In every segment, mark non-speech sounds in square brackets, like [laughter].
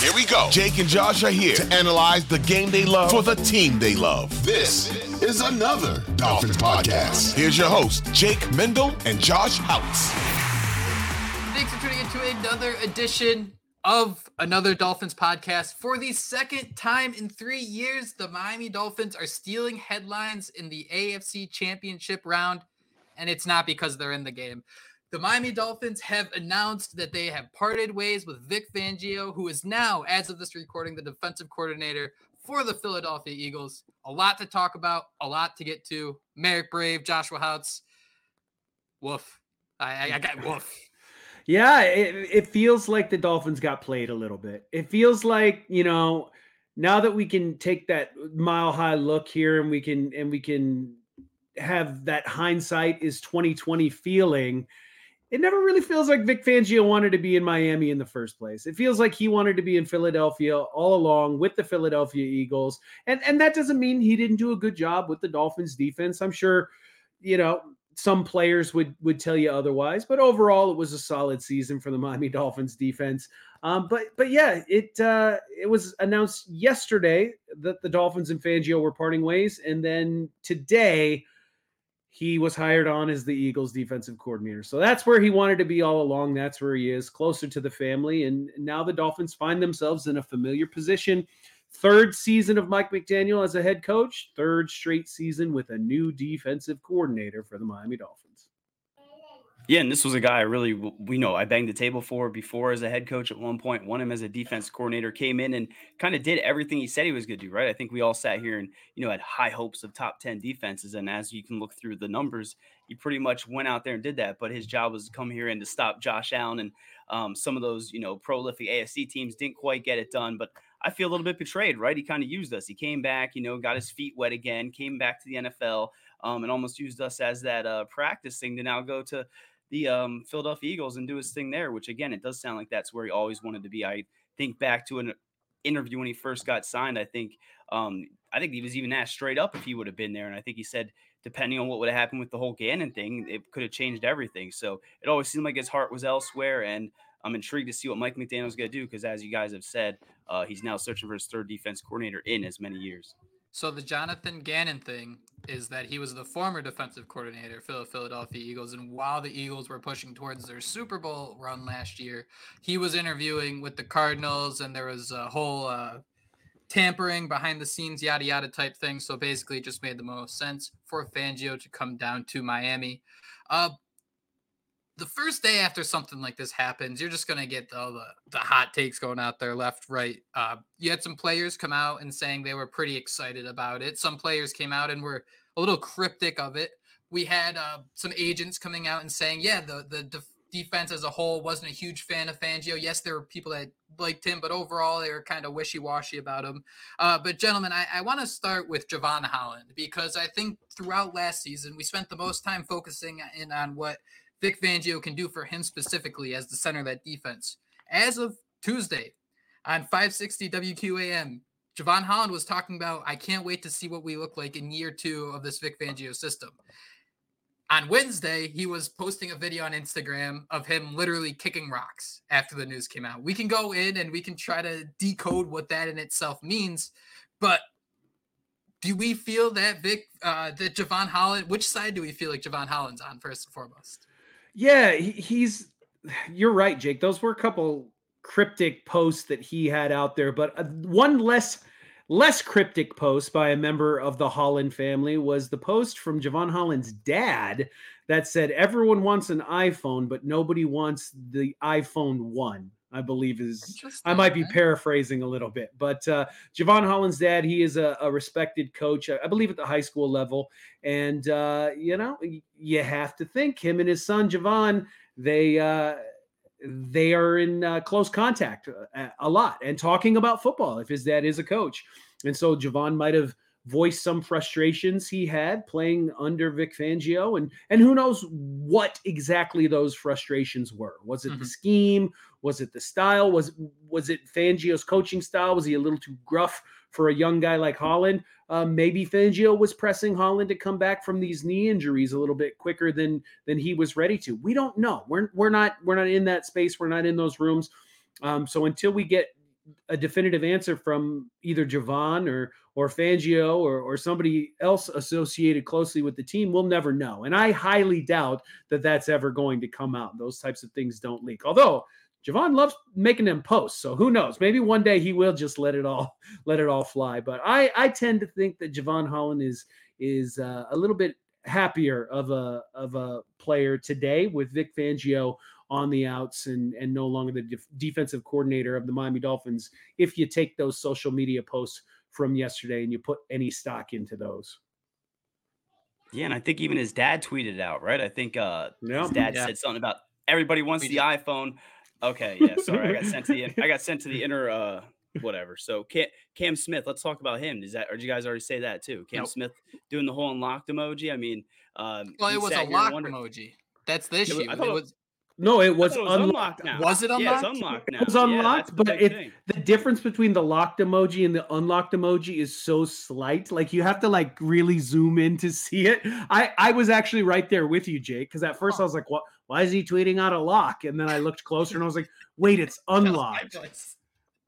Here we go. Jake and Josh are here to analyze the game they love for the team they love. This is another Dolphins podcast. Here's your host, Jake Mendel and Josh Houtz. Thanks for tuning into another edition of another Dolphins podcast. For the second time in three years, the Miami Dolphins are stealing headlines in the AFC Championship round, and it's not because they're in the game. The Miami Dolphins have announced that they have parted ways with Vic Fangio, who is now, as of this recording, the defensive coordinator for the Philadelphia Eagles. A lot to talk about, a lot to get to. Marek Brave, Joshua Houtz. Woof. I, I, I got woof. [laughs] Yeah, it, it feels like the Dolphins got played a little bit. It feels like, you know, now that we can take that mile high look here and we can and we can have that hindsight is 2020 feeling it never really feels like Vic Fangio wanted to be in Miami in the first place. It feels like he wanted to be in Philadelphia all along with the Philadelphia Eagles. And and that doesn't mean he didn't do a good job with the Dolphins defense. I'm sure, you know, some players would would tell you otherwise, but overall it was a solid season for the Miami Dolphins defense. Um, but but yeah, it uh, it was announced yesterday that the Dolphins and Fangio were parting ways, and then today he was hired on as the Eagles defensive coordinator. So that's where he wanted to be all along. That's where he is, closer to the family. And now the Dolphins find themselves in a familiar position. Third season of Mike McDaniel as a head coach, third straight season with a new defensive coordinator for the Miami Dolphins. Yeah, and this was a guy I really we know I banged the table for before as a head coach at one point. Won him as a defense coordinator, came in and kind of did everything he said he was going to do. Right, I think we all sat here and you know had high hopes of top ten defenses, and as you can look through the numbers, he pretty much went out there and did that. But his job was to come here and to stop Josh Allen and um, some of those you know prolific AFC teams didn't quite get it done. But I feel a little bit betrayed. Right, he kind of used us. He came back, you know, got his feet wet again, came back to the NFL. Um, and almost used us as that uh, practice thing to now go to the um, Philadelphia Eagles and do his thing there, which again, it does sound like that's where he always wanted to be. I think back to an interview when he first got signed. I think um, I think he was even asked straight up if he would have been there, and I think he said depending on what would have happened with the whole Gannon thing, it could have changed everything. So it always seemed like his heart was elsewhere, and I'm intrigued to see what Mike McDaniel's going to do because, as you guys have said, uh, he's now searching for his third defense coordinator in as many years. So the Jonathan Gannon thing is that he was the former defensive coordinator for the Philadelphia Eagles, and while the Eagles were pushing towards their Super Bowl run last year, he was interviewing with the Cardinals, and there was a whole uh, tampering behind the scenes, yada yada type thing. So basically, it just made the most sense for Fangio to come down to Miami. Uh, the first day after something like this happens, you're just gonna get all the the hot takes going out there, left, right. Uh, you had some players come out and saying they were pretty excited about it. Some players came out and were a little cryptic of it. We had uh, some agents coming out and saying, yeah, the the def- defense as a whole wasn't a huge fan of Fangio. Yes, there were people that liked him, but overall they were kind of wishy washy about him. Uh, but gentlemen, I, I want to start with Jevon Holland because I think throughout last season we spent the most time focusing in on what Vic Fangio can do for him specifically as the center of that defense. As of Tuesday on 560 WQAM, Jevon Holland was talking about, I can't wait to see what we look like in year two of this Vic Fangio system. On Wednesday, he was posting a video on Instagram of him literally kicking rocks after the news came out. We can go in and we can try to decode what that in itself means, but do we feel that Vic, uh, that Jevon Holland, which side do we feel like Jevon Holland's on first and foremost? Yeah, he, he's. You're right, Jake. Those were a couple cryptic posts that he had out there, but uh, one less less cryptic post by a member of the Holland family was the post from Jevon Holland's dad that said everyone wants an iPhone, but nobody wants the iPhone one. I believe is I might be paraphrasing a little bit, but uh, Jevon Holland's dad, he is a, a respected coach, I, I, believe at the high school level, and uh, you know you have to think him and his son Jevon, they uh, they are in uh, close contact uh, a, a lot and talking about football if his dad is a coach. And so Jevon might have voiced some frustrations he had playing under Vic Fangio and and who knows what exactly those frustrations were. Was it mm-hmm. the scheme? Was it the style? Was was it Fangio's coaching style? Was he a little too gruff for a young guy like Holland? Um, maybe Fangio was pressing Holland to come back from these knee injuries a little bit quicker than than he was ready to. We don't know. We're we're not we're not in that space. We're not in those rooms. Um, so until we get a definitive answer from either Jevon or or Fangio or, or somebody else associated closely with the team, we'll never know. And I highly doubt that that's ever going to come out. Those types of things don't leak. Although Jevon loves making them posts, so who knows? Maybe one day he will just let it all [laughs] let it all fly. But I I tend to think that Jevon Holland is is uh, a little bit happier of a of a player today with Vic Fangio on the outs and and no longer the def- defensive coordinator of the Miami Dolphins if you take those social media posts from yesterday and you put any stock into those. Yeah, and I think even his dad tweeted out, right? I think uh yeah. his dad yeah. said something about everybody wants the iPhone. Okay, yeah, sorry. I got sent to the I got sent to the [laughs] inner uh whatever. So Cam, Cam Smith, let's talk about him. Is that or did you guys already say that too? Cam nope. Smith doing the whole unlocked emoji. I mean, um, well, it was a locked emoji. That's the issue. I thought it was no, it was, it was unlocked. unlocked was it unlocked? Yeah, it's unlocked now. It was unlocked, yeah, but it, the difference between the locked emoji and the unlocked emoji is so slight. Like you have to like really zoom in to see it. I I was actually right there with you, Jake, because at first oh. I was like, "What? Why is he tweeting out a lock?" And then I looked closer and I was like, "Wait, it's [laughs] unlocked."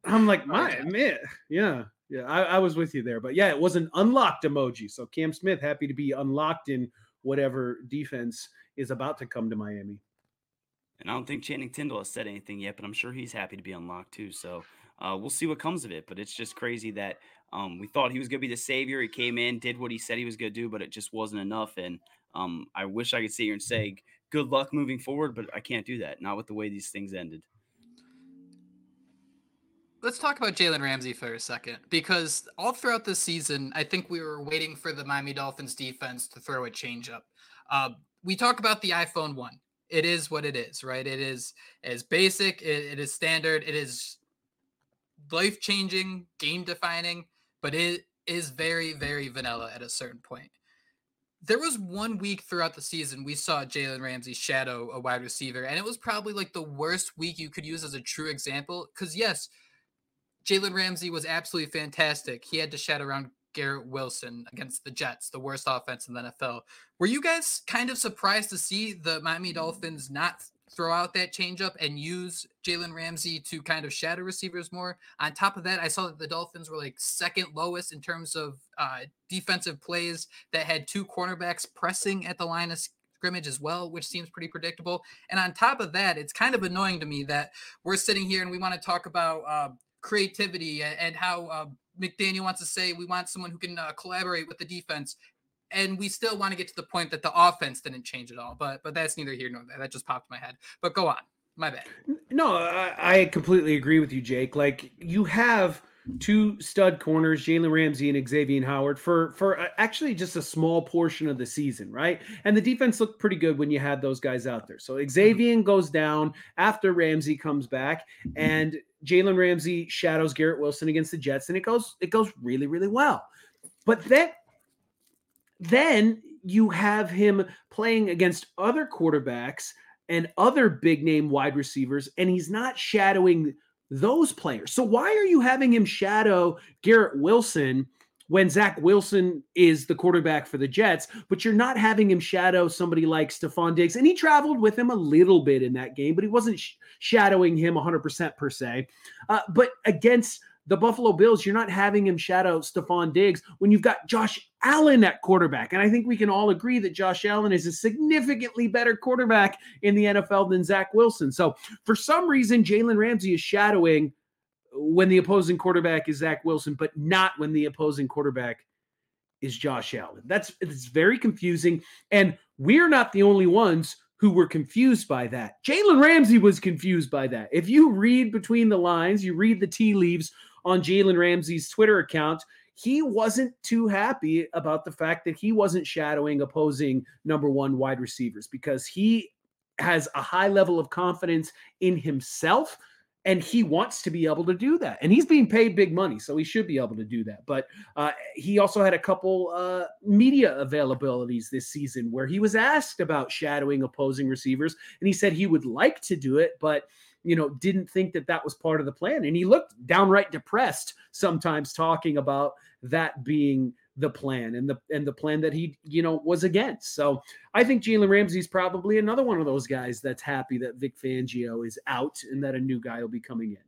I'm like, oh, "My man, yeah." Yeah, I, I was with you there, but yeah, it was an unlocked emoji. So Cam Smith happy to be unlocked in whatever defense is about to come to Miami. And I don't think Channing Tindall has said anything yet, but I'm sure he's happy to be unlocked too. So uh, we'll see what comes of it. But it's just crazy that um, we thought he was going to be the savior. He came in, did what he said he was going to do, but it just wasn't enough. And um, I wish I could sit here and say good luck moving forward, but I can't do that. Not with the way these things ended. Let's talk about Jalen Ramsey for a second, because all throughout the season, I think we were waiting for the Miami Dolphins defense to throw a changeup. Uh, we talk about the iPhone one it is what it is, right? It is as basic, it, it is standard, it is life changing, game defining, but it is very, very vanilla at a certain point. There was one week throughout the season we saw Jalen Ramsey shadow a wide receiver, and it was probably like the worst week you could use as a true example. Because, yes, Jalen Ramsey was absolutely fantastic. He had to shadow around Garrett Wilson against the Jets, the worst offense in the NFL. Were you guys kind of surprised to see the Miami Dolphins not throw out that changeup and use Jalen Ramsey to kind of shadow receivers more? On top of that, I saw that the Dolphins were like second lowest in terms of uh, defensive plays that had two cornerbacks pressing at the line of scrimmage as well, which seems pretty predictable. And on top of that, it's kind of annoying to me that we're sitting here and we want to talk about uh, creativity and how uh, McDaniel wants to say we want someone who can uh, collaborate with the defense, and we still want to get to the point that the offense didn't change at all. But but that's neither here nor there. That just popped my head. But go on. My bad. No, I, I completely agree with you, Jake. Like you have two stud corners, Jalen Ramsey and Xavier Howard, for for uh, actually just a small portion of the season, right? And the defense looked pretty good when you had those guys out there. So Xavier goes down after Ramsey comes back, and Jalen Ramsey shadows Garrett Wilson against the Jets, and it goes it goes really really well. But then then you have him playing against other quarterbacks and other big name wide receivers, and he's not shadowing those players. So why are you having him shadow Garrett Wilson? When Zach Wilson is the quarterback for the Jets, but you're not having him shadow somebody like Stefon Diggs. And he traveled with him a little bit in that game, but he wasn't sh- shadowing him 100% per se. Uh, but against the Buffalo Bills, you're not having him shadow Stefon Diggs when you've got Josh Allen at quarterback. And I think we can all agree that Josh Allen is a significantly better quarterback in the NFL than Zach Wilson. So for some reason, Jalen Ramsey is shadowing when the opposing quarterback is Zach Wilson, but not when the opposing quarterback is Josh Allen. That's it's very confusing. And we're not the only ones who were confused by that. Jalen Ramsey was confused by that. If you read between the lines, you read the tea leaves on Jalen Ramsey's Twitter account, he wasn't too happy about the fact that he wasn't shadowing opposing number one wide receivers because he has a high level of confidence in himself and he wants to be able to do that and he's being paid big money so he should be able to do that but uh, he also had a couple uh, media availabilities this season where he was asked about shadowing opposing receivers and he said he would like to do it but you know didn't think that that was part of the plan and he looked downright depressed sometimes talking about that being the plan and the and the plan that he you know was against. So I think Jalen Ramsey's probably another one of those guys that's happy that Vic Fangio is out and that a new guy will be coming in.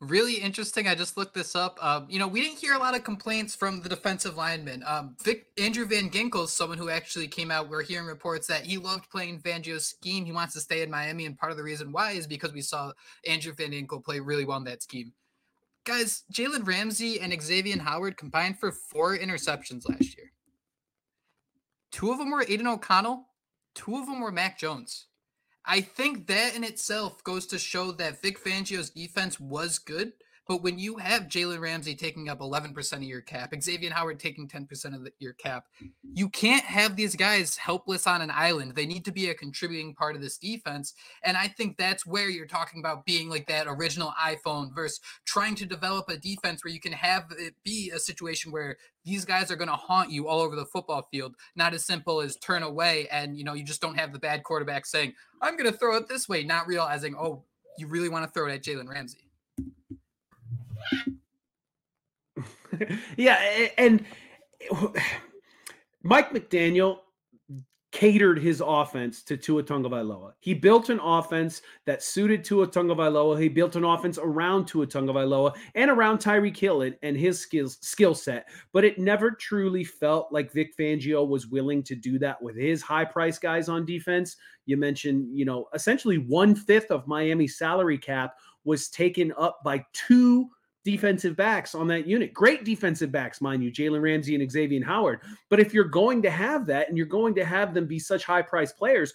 Really interesting. I just looked this up. Um, you know, we didn't hear a lot of complaints from the defensive linemen. Um, Vic Andrew Van Ginkel is someone who actually came out. We're hearing reports that he loved playing Fangio's scheme. He wants to stay in Miami, and part of the reason why is because we saw Andrew Van Ginkel play really well in that scheme. Guys, Jalen Ramsey and Xavier Howard combined for four interceptions last year. Two of them were Aidan O'Connell, two of them were Mac Jones. I think that in itself goes to show that Vic Fangio's defense was good, but when you have Jalen Ramsey taking up 11% of your cap, Xavier Howard taking 10% of the, your cap, you can't have these guys helpless on an island. They need to be a contributing part of this defense. And I think that's where you're talking about being like that original iPhone versus trying to develop a defense where you can have it be a situation where these guys are going to haunt you all over the football field. Not as simple as turn away and, you know, you just don't have the bad quarterback saying, I'm going to throw it this way, not realizing, oh, you really want to throw it at Jalen Ramsey. [laughs] yeah, and [sighs] Mike McDaniel catered his offense to Tua Tagovailoa. He built an offense that suited Tua Tagovailoa. He built an offense around Tua Tagovailoa and around Tyreek Hill and, and his skills skill set. But it never truly felt like Vic Fangio was willing to do that with his high price guys on defense. You mentioned, you know, essentially one fifth of Miami's salary cap was taken up by two defensive backs on that unit. Great defensive backs, mind you, Jalen Ramsey and Xavier Howard. But if you're going to have that and you're going to have them be such high priced players,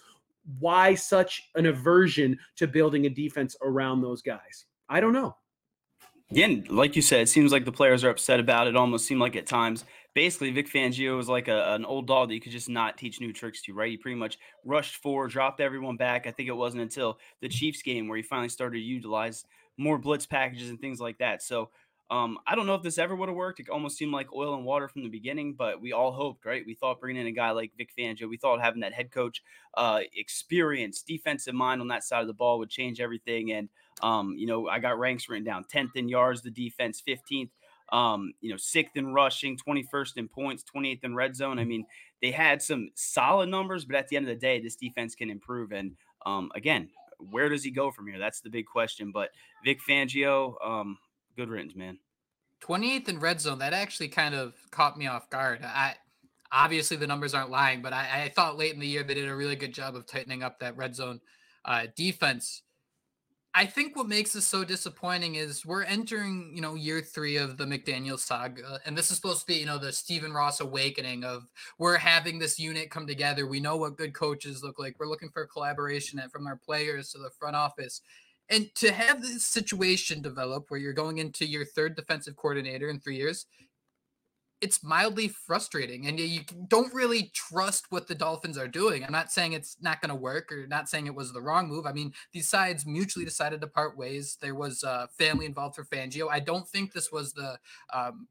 why such an aversion to building a defense around those guys? I don't know. Again, like you said, it seems like the players are upset about it. Almost seemed like at times, basically, Vic Fangio was like a, an old dog that you could just not teach new tricks to, right? He pretty much rushed forward, dropped everyone back. I think it wasn't until the Chiefs game where he finally started to utilize more blitz packages and things like that. So um, I don't know if this ever would have worked. It almost seemed like oil and water from the beginning, but we all hoped, right? We thought bringing in a guy like Vic Fangio, we thought having that head coach uh, experience, defensive mind on that side of the ball would change everything. And um, you know, I got ranks written down: 10th in yards, the defense, 15th. Um, you know, sixth in rushing, 21st in points, 28th in red zone. I mean, they had some solid numbers, but at the end of the day, this defense can improve. And um, again, where does he go from here? That's the big question. But Vic Fangio, um, good riddance, man. 28th in red zone. That actually kind of caught me off guard. I obviously the numbers aren't lying, but I, I thought late in the year they did a really good job of tightening up that red zone uh, defense. I think what makes this so disappointing is we're entering, you know, year three of the McDaniel saga, and this is supposed to be, you know, the Stephen Ross awakening of we're having this unit come together. We know what good coaches look like. We're looking for collaboration from our players to the front office, and to have this situation develop where you're going into your third defensive coordinator in three years, it's mildly frustrating and you don't really trust what the Dolphins are doing. I'm not saying it's not going to work or not saying it was the wrong move. I mean, these sides mutually decided to part ways. There was uh, family involved for Fangio. I don't think this was the um,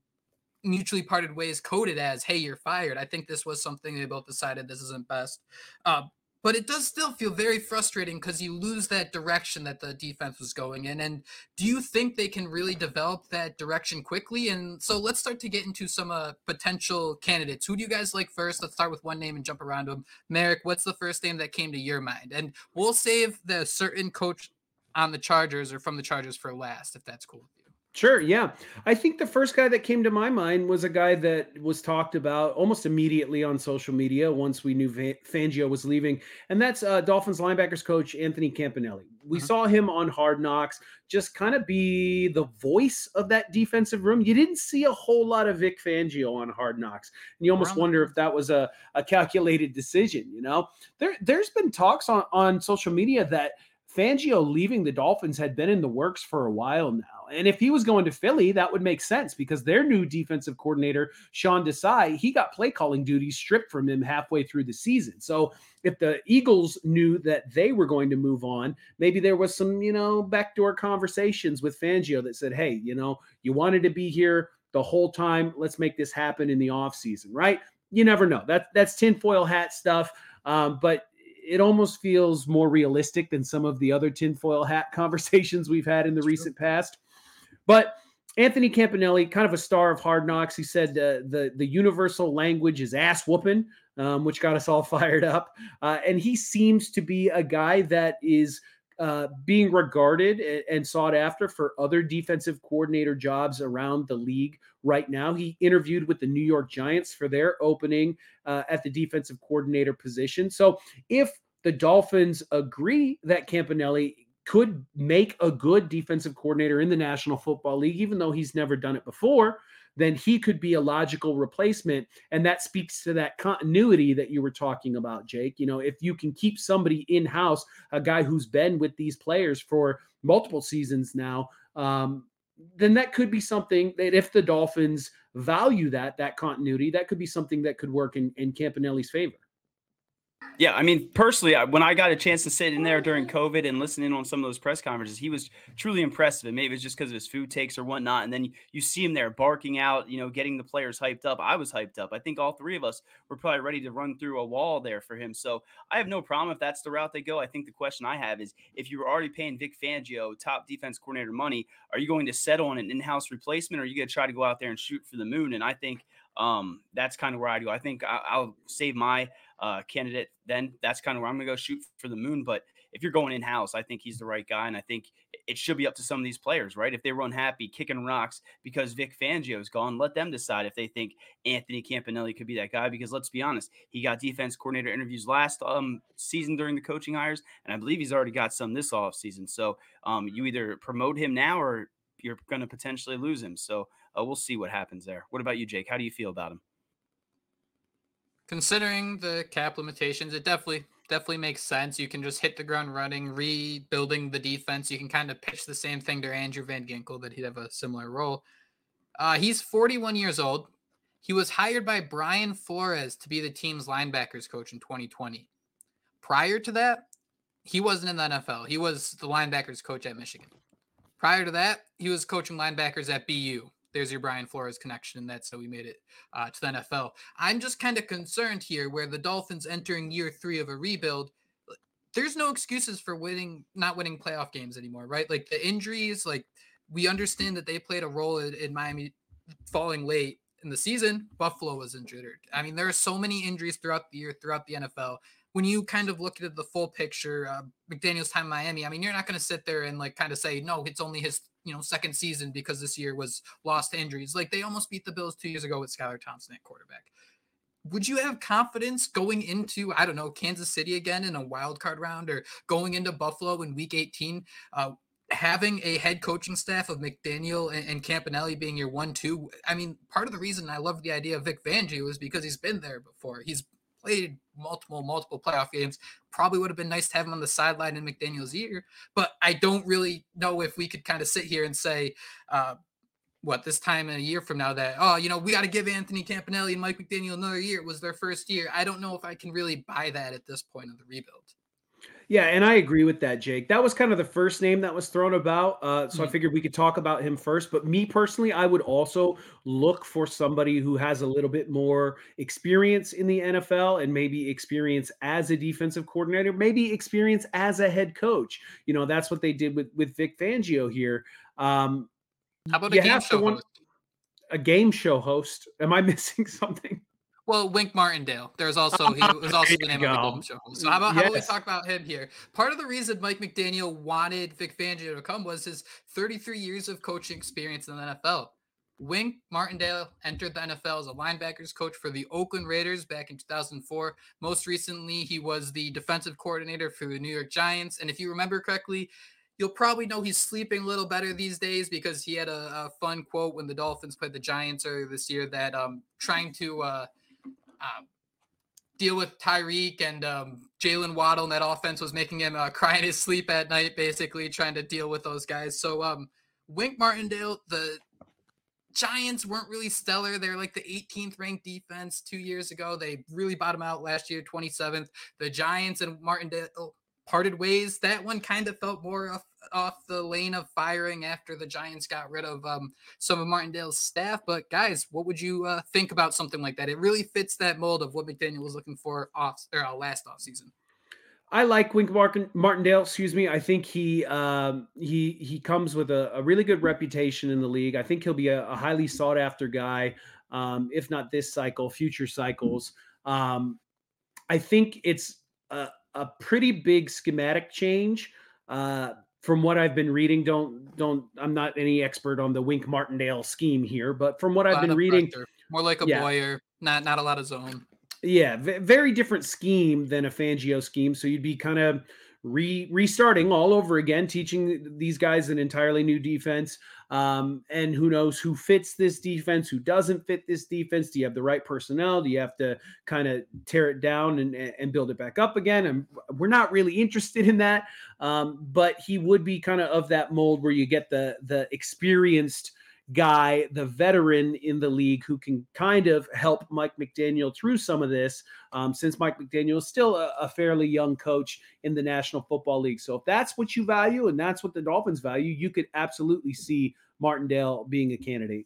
mutually parted ways coded as, hey, you're fired. I think this was something they both decided this isn't best. Uh, but it does still feel very frustrating because you lose that direction that the defense was going in. And do you think they can really develop that direction quickly? And so let's start to get into some uh, potential candidates. Who do you guys like first? Let's start with one name and jump around to them. Marek, what's the first name that came to your mind? And we'll save the certain coach on the Chargers or from the Chargers for last, if that's cool. Sure. Yeah. I think the first guy that came to my mind was a guy that was talked about almost immediately on social media once we knew Fangio was leaving. And that's uh, Dolphins linebackers coach Anthony Campanelli. We mm-hmm. saw him on Hard Knocks just kind of be the voice of that defensive room. You didn't see a whole lot of Vic Fangio on Hard Knocks. And you almost wonder if that was a, a calculated decision. You know, there, there's been talks on, on social media that Fangio leaving the Dolphins had been in the works for a while now And if he was going to Philly, that would make sense because their new defensive coordinator, Sean Desai, he got play calling duties stripped from him halfway through the season. So if the Eagles knew that they were going to move on, maybe there was some, you know, backdoor conversations with Fangio that said, hey, you know, you wanted to be here the whole time. Let's make this happen in the offseason, right? You never know. That, that's tinfoil hat stuff. Um, but it almost feels more realistic than some of the other tinfoil hat [laughs] conversations we've had in the recent past. But Anthony Campanelli, kind of a star of Hard Knocks, he said uh, the the universal language is ass whooping, um, which got us all [laughs] fired up. Uh, and he seems to be a guy that is uh, being regarded and sought after for other defensive coordinator jobs around the league right now. He interviewed with the New York Giants for their opening uh, at the defensive coordinator position. So if the Dolphins agree that Campanelli could make a good defensive coordinator in the National Football League, even though he's never done it before, then he could be a logical replacement. And that speaks to that continuity that you were talking about, Jake. You know, if you can keep somebody in house, a guy who's been with these players for multiple seasons now, um, then that could be something that if the Dolphins value that that continuity, that could be something that could work in, in Campanelli's favor. Yeah, I mean, personally, when I got a chance to sit in there during COVID and listen in on some of those press conferences, he was truly impressive. And maybe it's just because of his food takes or whatnot. And then you, you see him there barking out, you know, getting the players hyped up. I was hyped up. I think all three of us were probably ready to run through a wall there for him. So I have no problem if that's the route they go. I think the question I have is if you were already paying Vic Fangio, top defense coordinator money, are you going to settle on an in house replacement or are you going to try to go out there and shoot for the moon? And I think um, that's kind of where I go. I think I, will save my uh, candidate, then that's kind of where I'm going to go shoot for the moon. But if you're going in house, I think he's the right guy. And I think it should be up to some of these players, right? If they run happy, kicking rocks because Vic Fangio is gone, let them decide if they think Anthony Campanelli could be that guy. Because let's be honest, he got defense coordinator interviews last um, season during the coaching hires. And I believe he's already got some this off season. So um, you either promote him now or you're going to potentially lose him. So uh, we'll see what happens there. What about you, Jake? How do you feel about him? considering the cap limitations, it definitely definitely makes sense. You can just hit the ground running, rebuilding the defense. You can kind of pitch the same thing to Andrew Van Ginkel that he'd have a similar role. Uh, he's 41 years old. He was hired by Brian Flores to be the team's linebackers coach in 2020. Prior to that, he wasn't in the NFL. He was the linebackers coach at Michigan. Prior to that, he was coaching linebackers at BU there's your Brian Flores connection. That's how we made it uh, to the NFL. I'm just kind of concerned here where the Dolphins entering year three of a rebuild. There's no excuses for winning, not winning playoff games anymore, right? Like the injuries, like we understand that they played a role in, in Miami falling late in the season. Buffalo was injured. I mean, there are so many injuries throughout the year, throughout the NFL when you kind of look at the full picture, uh, McDaniel's time in Miami, I mean, you're not going to sit there and like kind of say, no, it's only his you know second season because this year was lost to injuries. Like they almost beat the Bills two years ago with Skylar Thompson at quarterback. Would you have confidence going into I don't know Kansas City again in a wild card round or going into Buffalo in Week 18? Uh, having a head coaching staff of McDaniel and, and Campanelli being your one-two. I mean, part of the reason I love the idea of Vic Fangio is because he's been there before. He's played multiple, multiple playoff games. Probably would have been nice to have him on the sideline in McDaniel's ear, but I don't really know if we could kind of sit here and say, uh, what this time in a year from now that oh you know we got to give Anthony Campanelli and Mike McDaniel another year. It was their first year. I don't know if I can really buy that at this point of the rebuild. Yeah, and I agree with that, Jake. That was kind of the first name that was thrown about. Uh, so mm-hmm. I figured we could talk about him first. But me personally, I would also look for somebody who has a little bit more experience in the NFL and maybe experience as a defensive coordinator, maybe experience as a head coach. You know, that's what they did with with Vic Fangio here. Um, How about a game show host? A game show host? Am I [laughs] missing something? Well, Wink Martindale. There's [laughs] also he was also the name of the Golden Show. So how about, yes. how about we talk about him here? Part of the reason Mike McDaniel wanted Vic Fangio to come was his 33 years of coaching experience in the NFL. Wink Martindale entered the NFL as a linebackers coach for the Oakland Raiders back in 2004. Most recently, he was the defensive coordinator for the New York Giants. And if you remember correctly, you'll probably know he's sleeping a little better these days because he had a, a fun quote when the Dolphins played the Giants earlier this year that um, trying to uh, um, deal with Tyreek and um, Jaylen Waddle and that offense was making him uh, [laughs] cry in his sleep at night, basically trying to deal with those guys. So, um, Wink Martindale, the Giants weren't really stellar. They're like the 18th ranked defense two years ago. They really bottomed out last year, 27th. The Giants and Martindale parted ways. That one kind of felt more off, off the lane of firing after the Giants got rid of um, some of Martindale's staff. But guys, what would you uh, think about something like that? It really fits that mold of what McDaniel was looking for off or uh, last off season. I like Wink Martindale. Excuse me. I think he um, he he comes with a, a, really good reputation in the league. I think he'll be a, a highly sought after guy, um, if not this cycle, future cycles. Um, I think it's a, a, pretty big schematic change. Uh, from what I've been reading, don't don't I'm not any expert on the Wink Martindale scheme here, but from what I've been reading, pressure. more like a yeah. Boyer, not not a lot of zone. Yeah, v- very different scheme than a Fangio scheme. So you'd be kind of re restarting all over again, teaching these guys an entirely new defense. Um, and who knows who fits this defense, who doesn't fit this defense? Do you have the right personnel? Do you have to kind of tear it down and, and build it back up again? And we're not really interested in that. Um, but he would be kind of of that mold where you get the the experienced guy, the veteran in the league who can kind of help Mike McDaniel through some of this, um, since Mike McDaniel is still a, a, fairly young coach in the National Football League. So if that's what you value and that's what the Dolphins value, you could absolutely see Martindale being a candidate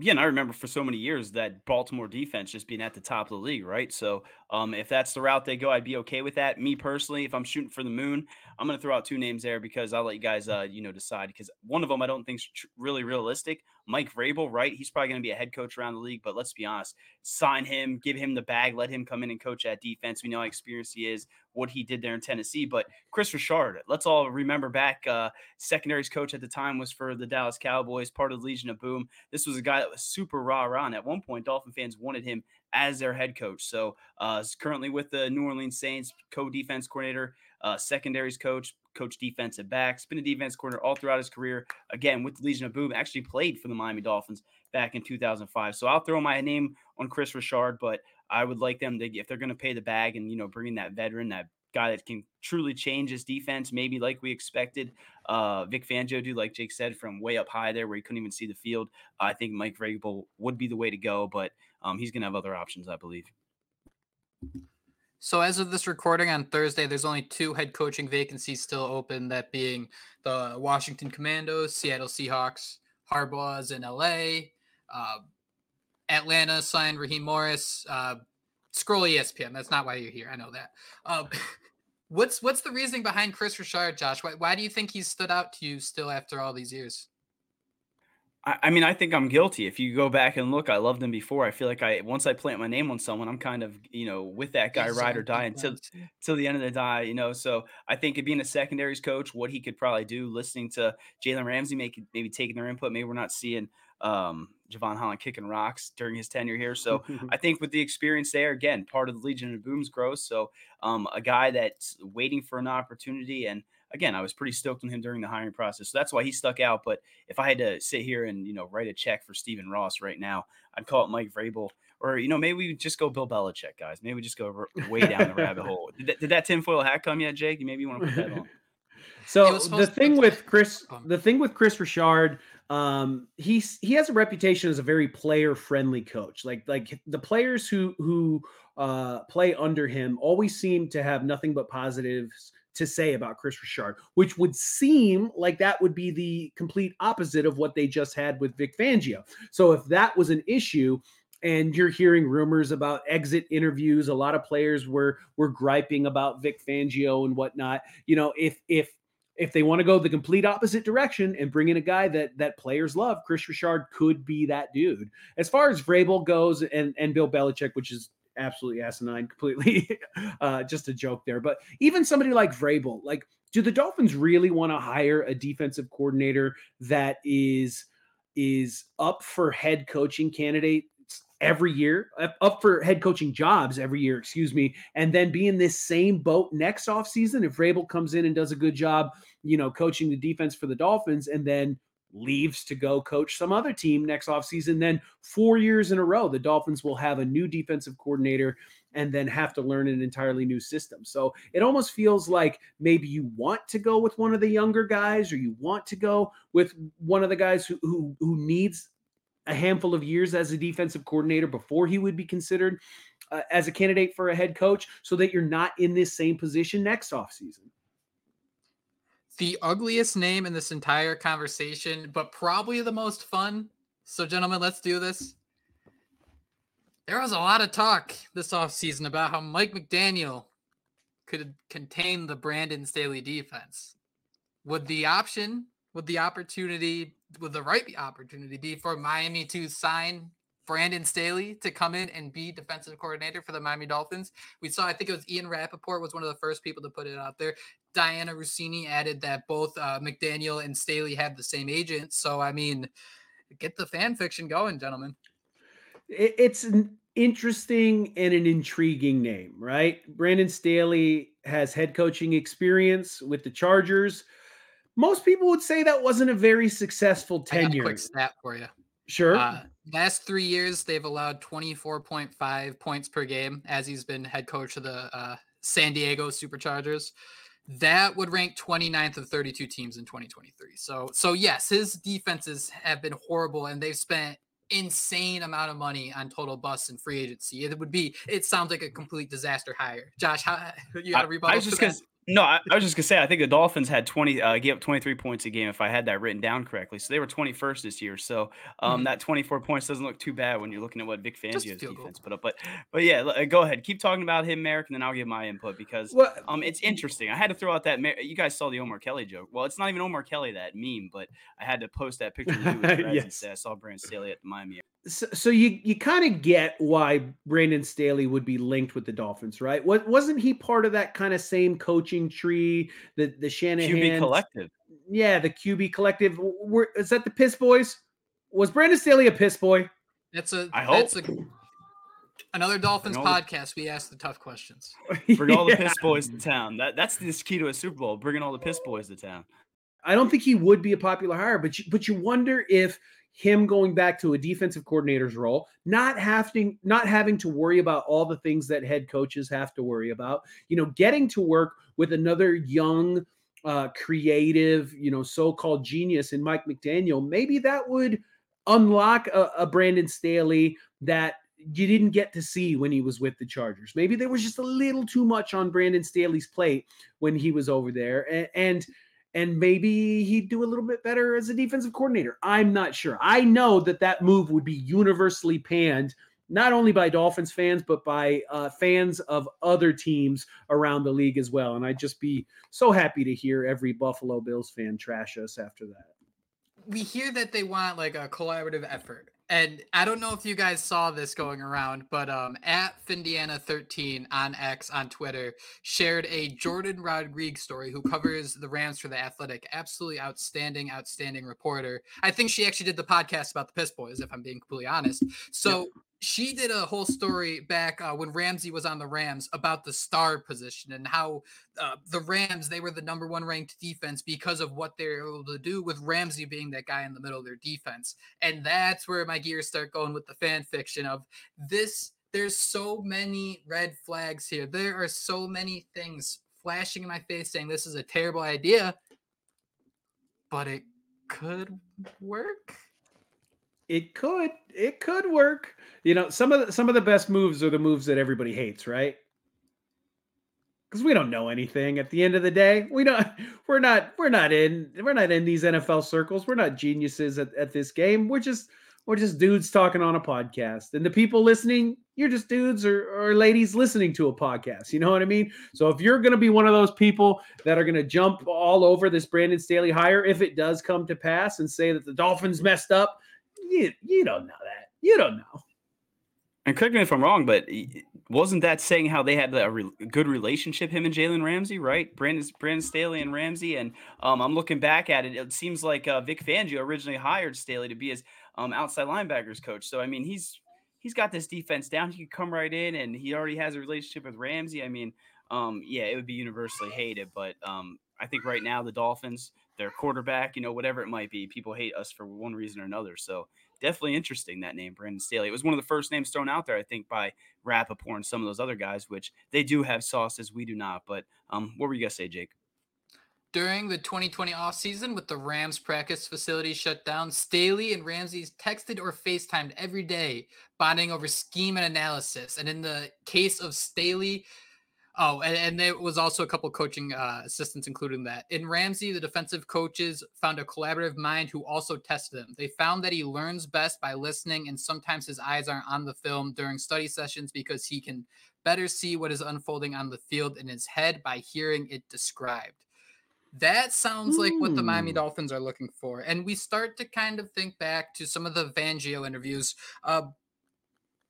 yeah, and I remember for so many years that Baltimore defense just being at the top of the league, right? So, um, if that's the route they go, I'd be okay with that. Me personally, if I'm shooting for the moon, I'm going to throw out two names there because I'll let you guys, uh, you know, decide. Because one of them I don't think is really realistic. Mike Vrabel, right? He's probably going to be a head coach around the league, but let's be honest, sign him, give him the bag, let him come in and coach that defense. We know how experienced he is, what he did there in Tennessee. But Kris Richard, let's all remember back. Uh, secondaries coach at the time was for the Dallas Cowboys, part of the Legion of Boom. This was a guy that was super raw rah. At one point, Dolphin fans wanted him as their head coach. So uh, currently with the New Orleans Saints, co-defense coordinator, uh, secondaries coach, coach defensive backs, been a defense coordinator all throughout his career. Again, with the Legion of Boom, actually played for the Miami Dolphins back in 2005. So I'll throw my name on Kris Richard, but I would like them to, if they're going to pay the bag and, you know, bring in that veteran, that guy that can truly change his defense, maybe like we expected. Uh, Vic Fangio do, like Jake said, from way up high there where he couldn't even see the field. I think Mike Vrabel would be the way to go, but um, he's going to have other options, I believe. So as of this recording on Thursday, there's only two head coaching vacancies still open. That being the Washington Commanders, Seattle Seahawks, Harbaugh's in LA. Uh, Atlanta signed Raheem Morris. Uh, scroll ESPN. That's not why you're here. I know that. Um, [laughs] what's what's the reasoning behind Kris Richard, Josh? Why, why do you think he's stood out to you still after all these years? I, mean, I think I'm guilty. If you go back and look, I loved him before. I feel like I once I plant my name on someone, I'm kind of you know with that guy, ride or die until until the end of the die. You know, so I think it being a secondaries coach, what he could probably do, listening to Jalen Ramsey, make maybe taking their input. Maybe we're not seeing um, Jevon Holland kicking rocks during his tenure here. So [laughs] I think with the experience there, again, part of the Legion of Boom's growth. So um, a guy that's waiting for an opportunity and again, I was pretty stoked on him during the hiring process. So that's why he stuck out. But if I had to sit here and, you know, write a check for Stephen Ross right now, I'd call it Mike Vrabel. Or, you know, maybe we just go Bill Belichick, guys. Maybe we just go way down the rabbit [laughs] hole. Did that, did that tinfoil hat come yet, Jake? You maybe you want to put that on. [laughs] So the thing with Kris, [laughs] the thing with Kris Richard, um, he's he has a reputation as a very player friendly coach. Like like the players who who uh, play under him always seem to have nothing but positives to say about Kris Richard, which would seem like that would be the complete opposite of what they just had with Vic Fangio. So if that was an issue, and you're hearing rumors about exit interviews, a lot of players were were griping about Vic Fangio and whatnot. You know, if if if they want to go the complete opposite direction and bring in a guy that that players love, Kris Richard could be that dude. As far as Vrabel goes and and Bill Belichick, which is absolutely asinine, completely [laughs] uh, just a joke there. But even somebody like Vrabel, like, do the Dolphins really want to hire a defensive coordinator that is is up for head coaching candidate every year, up for head coaching jobs every year, excuse me, and then be in this same boat next offseason if Vrabel comes in and does a good job, you know, coaching the defense for the Dolphins, and then leaves to go coach some other team next offseason, then four years in a row, the Dolphins will have a new defensive coordinator and then have to learn an entirely new system. So it almost feels like maybe you want to go with one of the younger guys or you want to go with one of the guys who who, who needs a handful of years as a defensive coordinator before he would be considered uh, as a candidate for a head coach so that you're not in this same position next offseason. The ugliest name in this entire conversation, but probably the most fun. So, gentlemen, let's do this. There was a lot of talk this offseason about how Mike McDaniel could contain the Brandon Staley defense. Would the option, would the opportunity, would the right opportunity be for Miami to sign Brandon Staley to come in and be defensive coordinator for the Miami Dolphins. We saw, I think it was Ian Rapoport was one of the first people to put it out there. Dianna Russini added that both uh, McDaniel and Staley have the same agent. So, I mean, get the fan fiction going, gentlemen. It's an interesting and an intriguing name, right? Brandon Staley has head coaching experience with the Chargers. Most people would say that wasn't a very successful tenure. quick stat for you. Sure. Uh, last three years, they've allowed 24.5 points per game as he's been head coach of the uh, San Diego Superchargers. That would rank 29th of 32 teams in 2023. So, so yes, his defenses have been horrible, and they've spent insane amount of money on total busts and free agency. It would be. It sounds like a complete disaster hire. Josh, how [laughs] you got a rebuttal? I, I was just gonna, no, I, I, was just gonna say I think the Dolphins had twenty, uh, gave up twenty three points a game if I had that written down correctly. So they were twenty first this year. So um, mm-hmm. that twenty four points doesn't look too bad when you're looking at what Vic Fangio's defense goal. put up. But but yeah, uh, go ahead, keep talking about him, Marek, and then I'll give my input because well, um, it's interesting. I had to throw out that you guys saw the Omar Kelly joke. Well, it's not even Omar Kelly that meme, but I had to post that picture of you [laughs] yes. and say I saw Brandon Staley at the Miami so, so you you kind of get why Brandon Staley would be linked with the Dolphins, right? What wasn't he part of that kind of same coaching tree, the the Shanahan QB collective? Yeah, the QB collective. Were, is that the Piss Boys? Was Brandon Staley a Piss Boy? That's a I hope. A, another Dolphins podcast. We ask the tough questions. [laughs] Bring all the Piss Boys to town. That that's the key to a Super Bowl. Bringing all the Piss Boys to town. I don't think he would be a popular hire, but you, but you wonder if him going back to a defensive coordinator's role, not having not having to worry about all the things that head coaches have to worry about, you know, getting to work with another young uh, creative, you know, so-called genius in Mike McDaniel, maybe that would unlock a, a Brandon Staley that you didn't get to see when he was with the Chargers. Maybe there was just a little too much on Brandon Staley's plate when he was over there, and, and and maybe he'd do a little bit better as a defensive coordinator. I'm not sure. I know that that move would be universally panned, not only by Dolphins fans, but by uh, fans of other teams around the league as well. And I'd just be so happy to hear every Buffalo Bills fan trash us after that. We hear that they want like a collaborative effort and I don't know if you guys saw this going around, but um, at Findiana13 on X on Twitter shared a Jourdan Rodrigue story who covers the Rams for the Athletic. Absolutely outstanding, outstanding reporter. I think she actually did the podcast about the Piss Boys, if I'm being completely honest. So she did a whole story back uh, when Ramsey was on the Rams about the star position and how uh, the Rams they were the number one ranked defense because of what they're able to do with Ramsey being that guy in the middle of their defense, and that's where my gears start going with the fan fiction of this. There's so many red flags here. There are so many things flashing in my face saying this is a terrible idea, but it could work. It could. It could work. You know, some of the some of the best moves are the moves that everybody hates, right? Because we don't know anything at the end of the day. We don't [laughs] we're not we're not in we're not in these NFL circles. We're not geniuses at, at this game. We're just we're just dudes talking on a podcast. And the people listening, you're just dudes or, or ladies listening to a podcast. You know what I mean? So if you're gonna be one of those people that are gonna jump all over this Brandon Staley hire, if it does come to pass and say that the Dolphins messed up, you you don't know that. You don't know. And correct me if I'm wrong, but wasn't that saying how they had a re- good relationship, him and Jalen Ramsey, right? Brandon, Brandon Staley and Ramsey. And um, I'm looking back at it. It seems like uh, Vic Fangio originally hired Staley to be his um, outside linebackers coach. So I mean, he's he's got this defense down. He could come right in, and he already has a relationship with Ramsey. I mean, um, yeah, it would be universally hated, but um, I think right now the Dolphins their quarterback, you know, whatever it might be. People hate us for one reason or another. So definitely interesting that name, Brandon Staley. It was one of the first names thrown out there, I think, by Rapoport and some of those other guys, which they do have sauces, we do not. But um, what were you gonna say, Jake? During the 2020 offseason, with the Rams practice facility shut down, Staley and Ramsey texted or FaceTimed every day, bonding over scheme and analysis. And in the case of Staley, Oh, and, and, there was also a couple coaching uh, assistants, including that. In Ramsey, the defensive coaches found a collaborative mind who also tested him. They found that he learns best by listening, and sometimes his eyes aren't on the film during study sessions because he can better see what is unfolding on the field in his head by hearing it described. That sounds like what the Miami hmm. Dolphins are looking for. And we start to kind of think back to some of the Fangio interviews. Uh,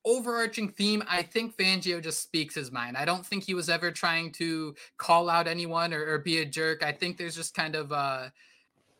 overarching theme, I think Fangio just speaks his mind. I don't think he was ever trying to call out anyone or, or be a jerk. I think there's just kind of uh,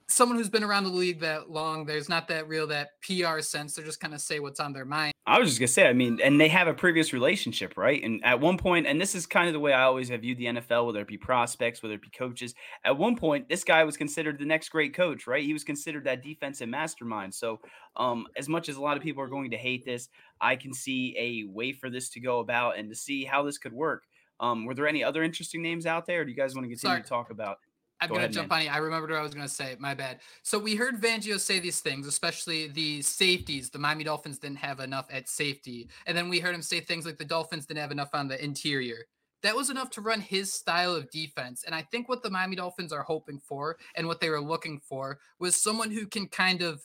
someone who's been around the league that long, there's not that real that PR sense. They're just kind of say what's on their mind. I was just gonna say, I mean, and they have a previous relationship, right? And at one point, and this is kind of the way I always have viewed the NFL, whether it be prospects, whether it be coaches. At one point, this guy was considered the next great coach, right? He was considered that defensive mastermind. So, um, as much as a lot of people are going to hate this, I can see a way for this to go about and to see how this could work. Um, were there any other interesting names out there? do you guys want to continue Sorry. to talk about? I'm Go gonna ahead, jump man. on you. I remembered what I was gonna say. My bad. So we heard Fangio say these things, especially the safeties. The Miami Dolphins didn't have enough at safety, and then we heard him say things like the Dolphins didn't have enough on the interior. That was enough to run his style of defense. And I think what the Miami Dolphins are hoping for and what they were looking for was someone who can kind of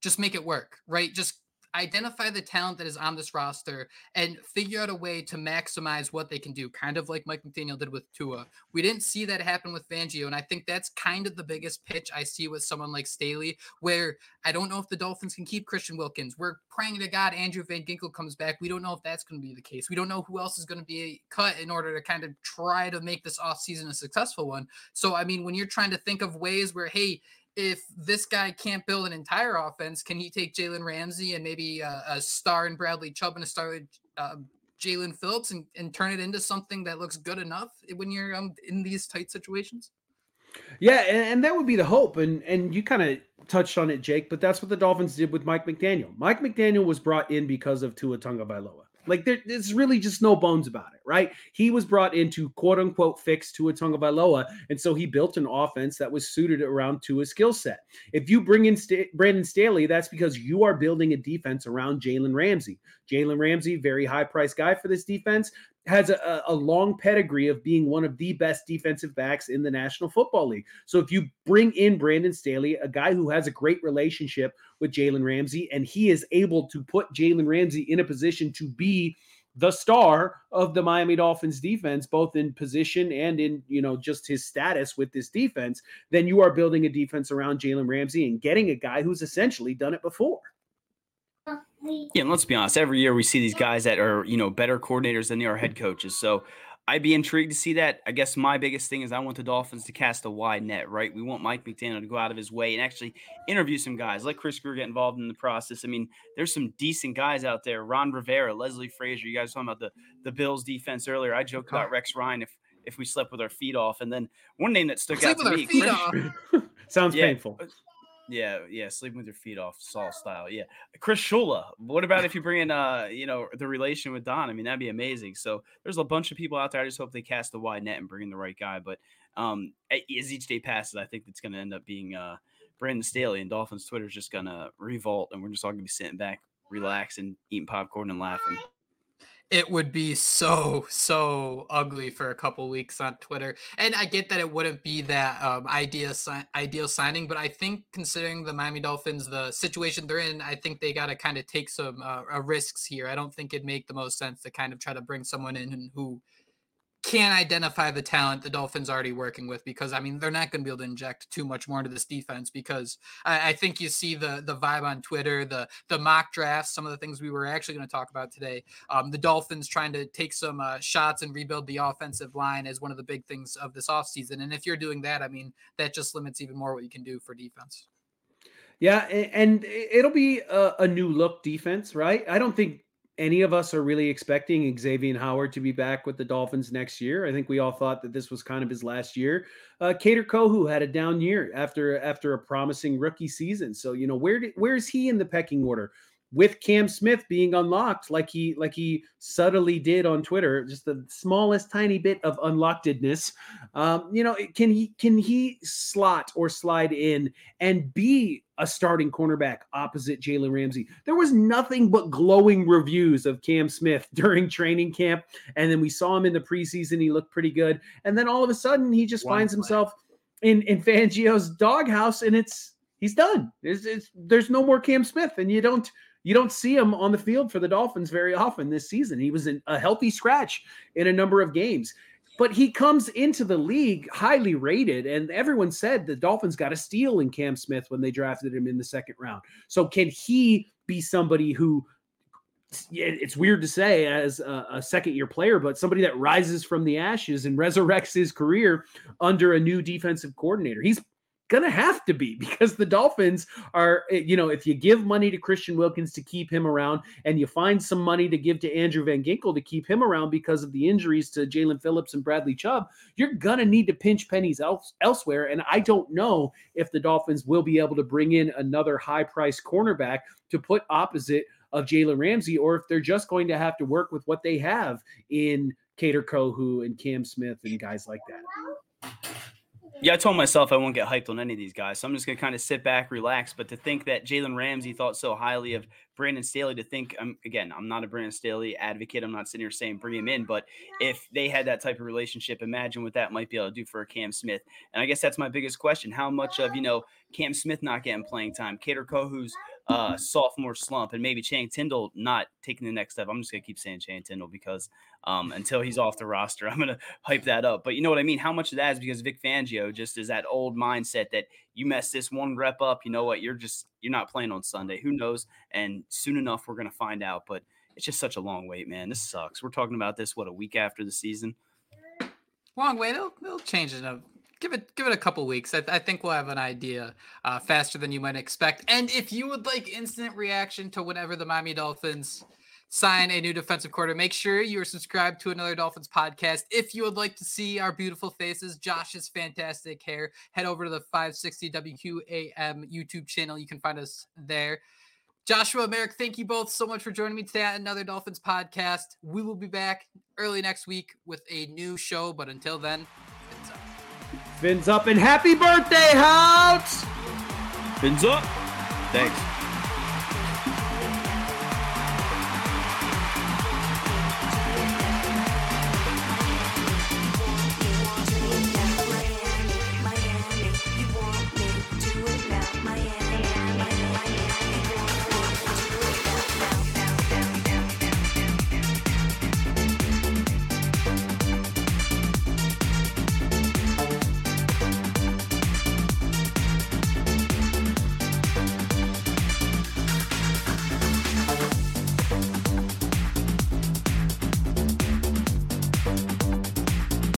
just make it work, right? Just identify the talent that is on this roster and figure out a way to maximize what they can do, kind of like Mike McDaniel did with Tua. We didn't see that happen with Fangio, and I think that's kind of the biggest pitch I see with someone like Staley, where I don't know if the Dolphins can keep Christian Wilkins. We're praying to God Andrew Van Ginkel comes back. We don't know if that's going to be the case. We don't know who else is going to be cut in order to kind of try to make this offseason a successful one. So, I mean, when you're trying to think of ways where, hey, if this guy can't build an entire offense, can he take Jalen Ramsey and maybe a, star in Bradley Chubb and a star in uh, Jaelan Phillips and, and turn it into something that looks good enough when you're um, in these tight situations? Yeah, and, and that would be the hope. And and you kind of touched on it, Jake, but that's what the Dolphins did with Mike McDaniel. Mike McDaniel was brought in because of Tua Tagovailoa. Like there, there's really just no bones about it, right? He was brought in to quote unquote fix Tua Tagovailoa, and so he built an offense that was suited around Tua's skill set. If you bring in St- Brandon Staley, that's because you are building a defense around Jalen Ramsey. Jalen Ramsey, very high price guy for this defense, has a, a long pedigree of being one of the best defensive backs in the National Football League. So if you bring in Brandon Staley, a guy who has a great relationship with Jalen Ramsey, and he is able to put Jalen Ramsey in a position to be the star of the Miami Dolphins defense, both in position and in, you know, just his status with this defense, then you are building a defense around Jalen Ramsey and getting a guy who's essentially done it before. Yeah, and let's be honest. Every year we see these guys that are you know better coordinators than they are head coaches. So I'd be intrigued to see that. I guess my biggest thing is I want the Dolphins to cast a wide net, right? We want Mike McDaniel to go out of his way and actually interview some guys. Let Chris Grier get involved in the process. I mean, there's some decent guys out there. Ron Rivera, Leslie Frazier. You guys talking about the the Bills defense earlier. I joked about Rex Ryan if if we slept with our feet off. And then one name that stuck out to me. [laughs] Sounds yeah, painful. Uh, Yeah, yeah, sleeping with your feet off, Saul style. Yeah, Chris Shula. What about if you bring in, uh, you know, the relation with Don? I mean, that'd be amazing. So there's a bunch of people out there. I just hope they cast the wide net and bring in the right guy. But um, as each day passes, I think it's going to end up being uh, Brandon Staley and Dolphins Twitter is just going to revolt, and we're just all going to be sitting back, relaxing, eating popcorn, and laughing it would be so so ugly for a couple weeks on Twitter. And I get that it wouldn't be that um, ideal si- ideal signing, but I think considering the Miami Dolphins, the situation they're in, I think they got to kind of take some uh, risks here. I don't think it'd make the most sense to kind of try to bring someone in who can't identify the talent the Dolphins already working with because I mean they're not going to be able to inject too much more into this defense because I, I, think you see the the vibe on Twitter, the the mock drafts, some of the things we were actually going to talk about today. Um, the Dolphins trying to take some uh, shots and rebuild the offensive line as one of the big things of this offseason. And if you're doing that, I mean that just limits even more what you can do for defense. Yeah, and it'll be a, a new look defense, right? I don't think any of us are really expecting Xavier Howard to be back with the Dolphins next year. I think we all thought that this was kind of his last year. Uh, Kader Kohou had a down year after after a promising rookie season. So you know where where is he in the pecking order? With Cam Smith being unlocked, like he like he subtly did on Twitter, just the smallest tiny bit of unlockedness. Um, you know, can he can he slot or slide in and be a starting cornerback opposite Jalen Ramsey. There was nothing but glowing reviews of Cam Smith [laughs] during training camp. And then we saw him in the preseason. He looked pretty good. And then all of a sudden, he just finds himself in, in Fangio's doghouse and it's he's done. It's, there's no more Cam Smith. And you don't you don't see him on the field for the Dolphins very often this season. He was in a healthy scratch in a number of games but he comes into the league highly rated, and everyone said the Dolphins got a steal in Cam Smith when they drafted him in the second round. So can he be somebody who? It's weird to say as a, a second year player, but somebody that rises from the ashes and resurrects his career under a new defensive coordinator. He's going to have to be [laughs] because the Dolphins are, eh, you know, if you give money to Christian Wilkins to keep him around and you find some money to give to Andrew Van Ginkel to keep him around because of the injuries to Jaelan Phillips and Bradley Chubb, you're going to need to pinch pennies else, elsewhere. And I don't know if the Dolphins will be able to bring in another high priced cornerback to put opposite of Jalen Ramsey or if they're just going to have to work with what they have in Kader Kohou and Cam Smith and guys like that. Yeah, I told myself I won't get hyped on any of these guys, so I'm just gonna kind of sit back, relax. But to think that Jalen Ramsey thought so highly of Brandon Staley, to think, um, again, I'm not a Brandon Staley advocate. I'm not sitting here saying bring him in, but if they had that type of relationship, imagine what that might be able to do for a Cam Smith. And I guess that's my biggest question: How much of you know Cam Smith not getting playing time, Kader Kohou's uh, sophomore slump, and maybe Channing Tindall not taking the next step. I'm just gonna keep saying Channing Tindall because um, until he's off the roster, [laughs] I'm gonna hype that up. But you know what I mean? How much of that is because Vic Fangio just is that old mindset that you mess this one rep up, you know what? You're just you're not playing on Sunday. Who knows? And soon enough, we're gonna find out. But it's just such a long wait, man. This sucks. We're talking about this what a week after the season. Long wait. It'll, it'll change it up give it give it a couple weeks. I, I think we'll have an idea uh, faster than you might expect. And if you would like instant reaction to whenever the Miami Dolphins sign a new defensive quarter, make sure you are subscribed to another Dolphins podcast. If you would like to see our beautiful faces, Josh's fantastic hair, head over to the 560 WQAM YouTube channel. You can find us there. Joshua, Marek, thank you both so much for joining me today at another Dolphins podcast. We will be back early next week with a new show, but until then, Fins up and happy birthday, Houtz! Fins up. Thanks.